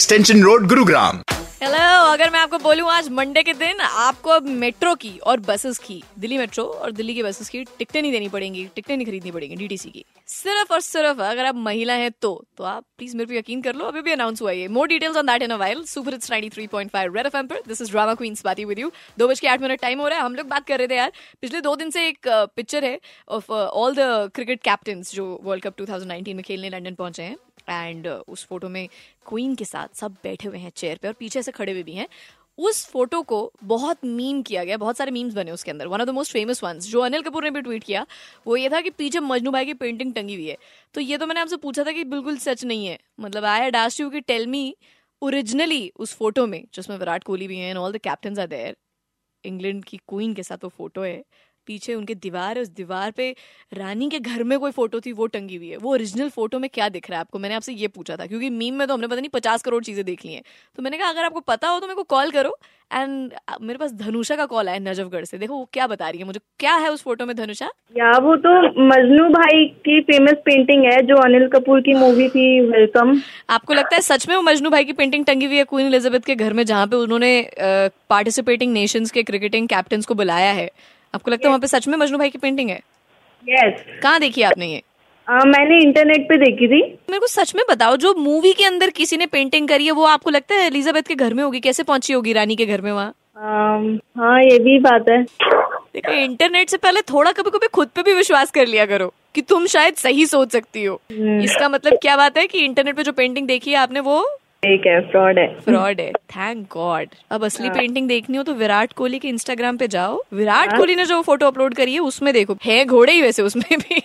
Extension road Gurugram hello अगर मैं आपको बोलूँ आज मंडे के दिन, आपको अब मेट्रो की और बसेस की, दिल्ली मेट्रो और दिल्ली की बसेस की टिकटें नहीं देनी पड़ेंगी टिकटें नहीं खरीदनी पड़ेंगी डीटीसी की। सिर्फ़ और सिर्फ़ अगर आप महिला हैं तो तो आप प्लीज़ मेरे पे यकीन कर लो, अभी भी अनाउंस हुआ है more details on that in a while super it's 93.5 red FM पर. दिस इज़ ड्रामा क्वींस बाती विद यू दो बज के आठ मिनट टाइम हो रहा है, हम लोग बात कर रहे थे यार। पिछले दो दिन से एक पिक्चर है of all the cricket captain जो वर्ल्ड कप 2019 में खेलने लंडन पहुँचे हैं। एंड uh, उस फ़ोटो में क्वीन के साथ सब बैठे हुए हैं चेयर पे और पीछे से खड़े हुए भी हैं। उस फ़ोटो को बहुत मीम किया गया बहुत सारे मीम्स बने उसके अंदर। One of the most famous ones जो अनिल कपूर ने भी ट्वीट किया वो ये था कि पीछे मजनू भाई की पेंटिंग टंगी हुई है। तो ये तो मैंने आपसे पूछा था कि बिल्कुल सच नहीं है। मतलब आई हैड आस्क्ड यू कि टेल मी ओरिजिनली उस फ़ोटो में जिसमें विराट कोहली भी हैं and all the captain are there England की क्वीन के साथ वो फ़ोटो है पीछे उनके दीवार है उस दीवार पे रानी के घर में कोई फ़ोटो थी वो टंगी हुई है। वो ओरिजिनल फ़ोटो में क्या दिख रहा है आपको? मैंने आपसे ये पूछा था क्योंकि मीम में तो हमने पता नहीं पचास करोड़ चीज़ें देख ली हैं। तो मैंने कहा अगर आपको पता हो तो मेरे को कॉल करो एंड मेरे पास धनुषा का कॉल आया नजफगढ़ से। देखो वो क्या बता रही है मुझे क्या है उस फ़ोटो में धनुषा? या वो तो मजनू भाई की फ़ेमस पेंटिंग है जो अनिल कपूर की मूवी थी वेलकम आपको लगता है सच में वो मजनू भाई की पेंटिंग टंगी हुई है क्वीन एलिजाबेथ के घर में जहाँ पे उन्होंने पार्टिसिपेटिंग नेशंस के क्रिकेटिंग कैप्टन को बुलाया है? आपको लगता है वहाँ पे सच में मजनू भाई की पेंटिंग है? यस कहाँ देखी आपने ये? आ, मैंने इंटरनेट पे देखी थी। मेरे को सच में बताओ जो मूवी के अंदर किसी ने पेंटिंग करी है वो आपको लगता है एलिजाबेथ के घर में होगी? कैसे पहुँची होगी रानी के घर में वहाँ? हाँ ये भी बात है। देखो इंटरनेट से पहले थोड़ा कभी कभी खुद पे भी विश्वास कर लिया करो कि तुम शायद सही सोच सकती हो। इसका मतलब क्या बात है कि इंटरनेट पे जो पेंटिंग देखी है आपने वो ठीक है फ्रॉड है। फ्रॉड है थैंक गॉड अब असली पेंटिंग देखनी हो तो विराट कोहली के इंस्टाग्राम पे जाओ। विराट कोहली ने जो फ़ोटो अपलोड करी है उसमें देखो। है घोड़े ही वैसे उसमें भी।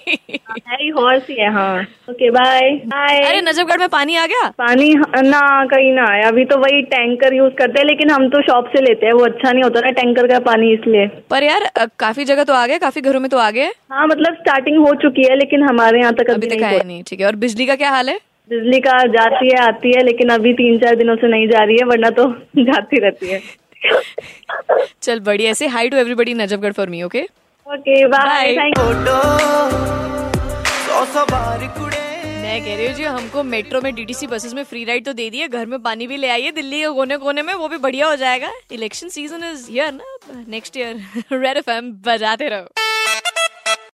है ही हॉर्स ही है हाँ। ओके बाय बाय अरे नजफगढ़ में पानी आ गया? पानी ना कहीं ना आया। अभी तो वही टैंकर यूज़ करते हैं लेकिन हम तो शॉप से लेते हैं। वो अच्छा नहीं होता ना टैंकर का पानी इसलिए। पर यार काफ़ी जगह तो आ गया काफ़ी घरों में तो आ गया। हाँ मतलब स्टार्टिंग हो चुकी है लेकिन हमारे यहाँ तक अभी तक आया नहीं ठीक है। और बिजली का क्या हाल है? बिजली का जाती है आती है लेकिन अभी तीन चार दिनों से नहीं जा रही है वरना तो जाती रहती है। चल बढ़िया ऐसे hi to everybody Najafgarh for me okay okay bye मैं कह रही हूँ जी हमको मेट्रो में डीटीसी बसेस में फ्री राइड तो दे दिए घर में पानी भी ले आइए दिल्ली के कोने कोने में वो भी बढ़िया हो जाएगा। इलेक्शन सीज़न इज़ हियर ना नेक्स्ट ईयर रेड एफएम बजाते रहो।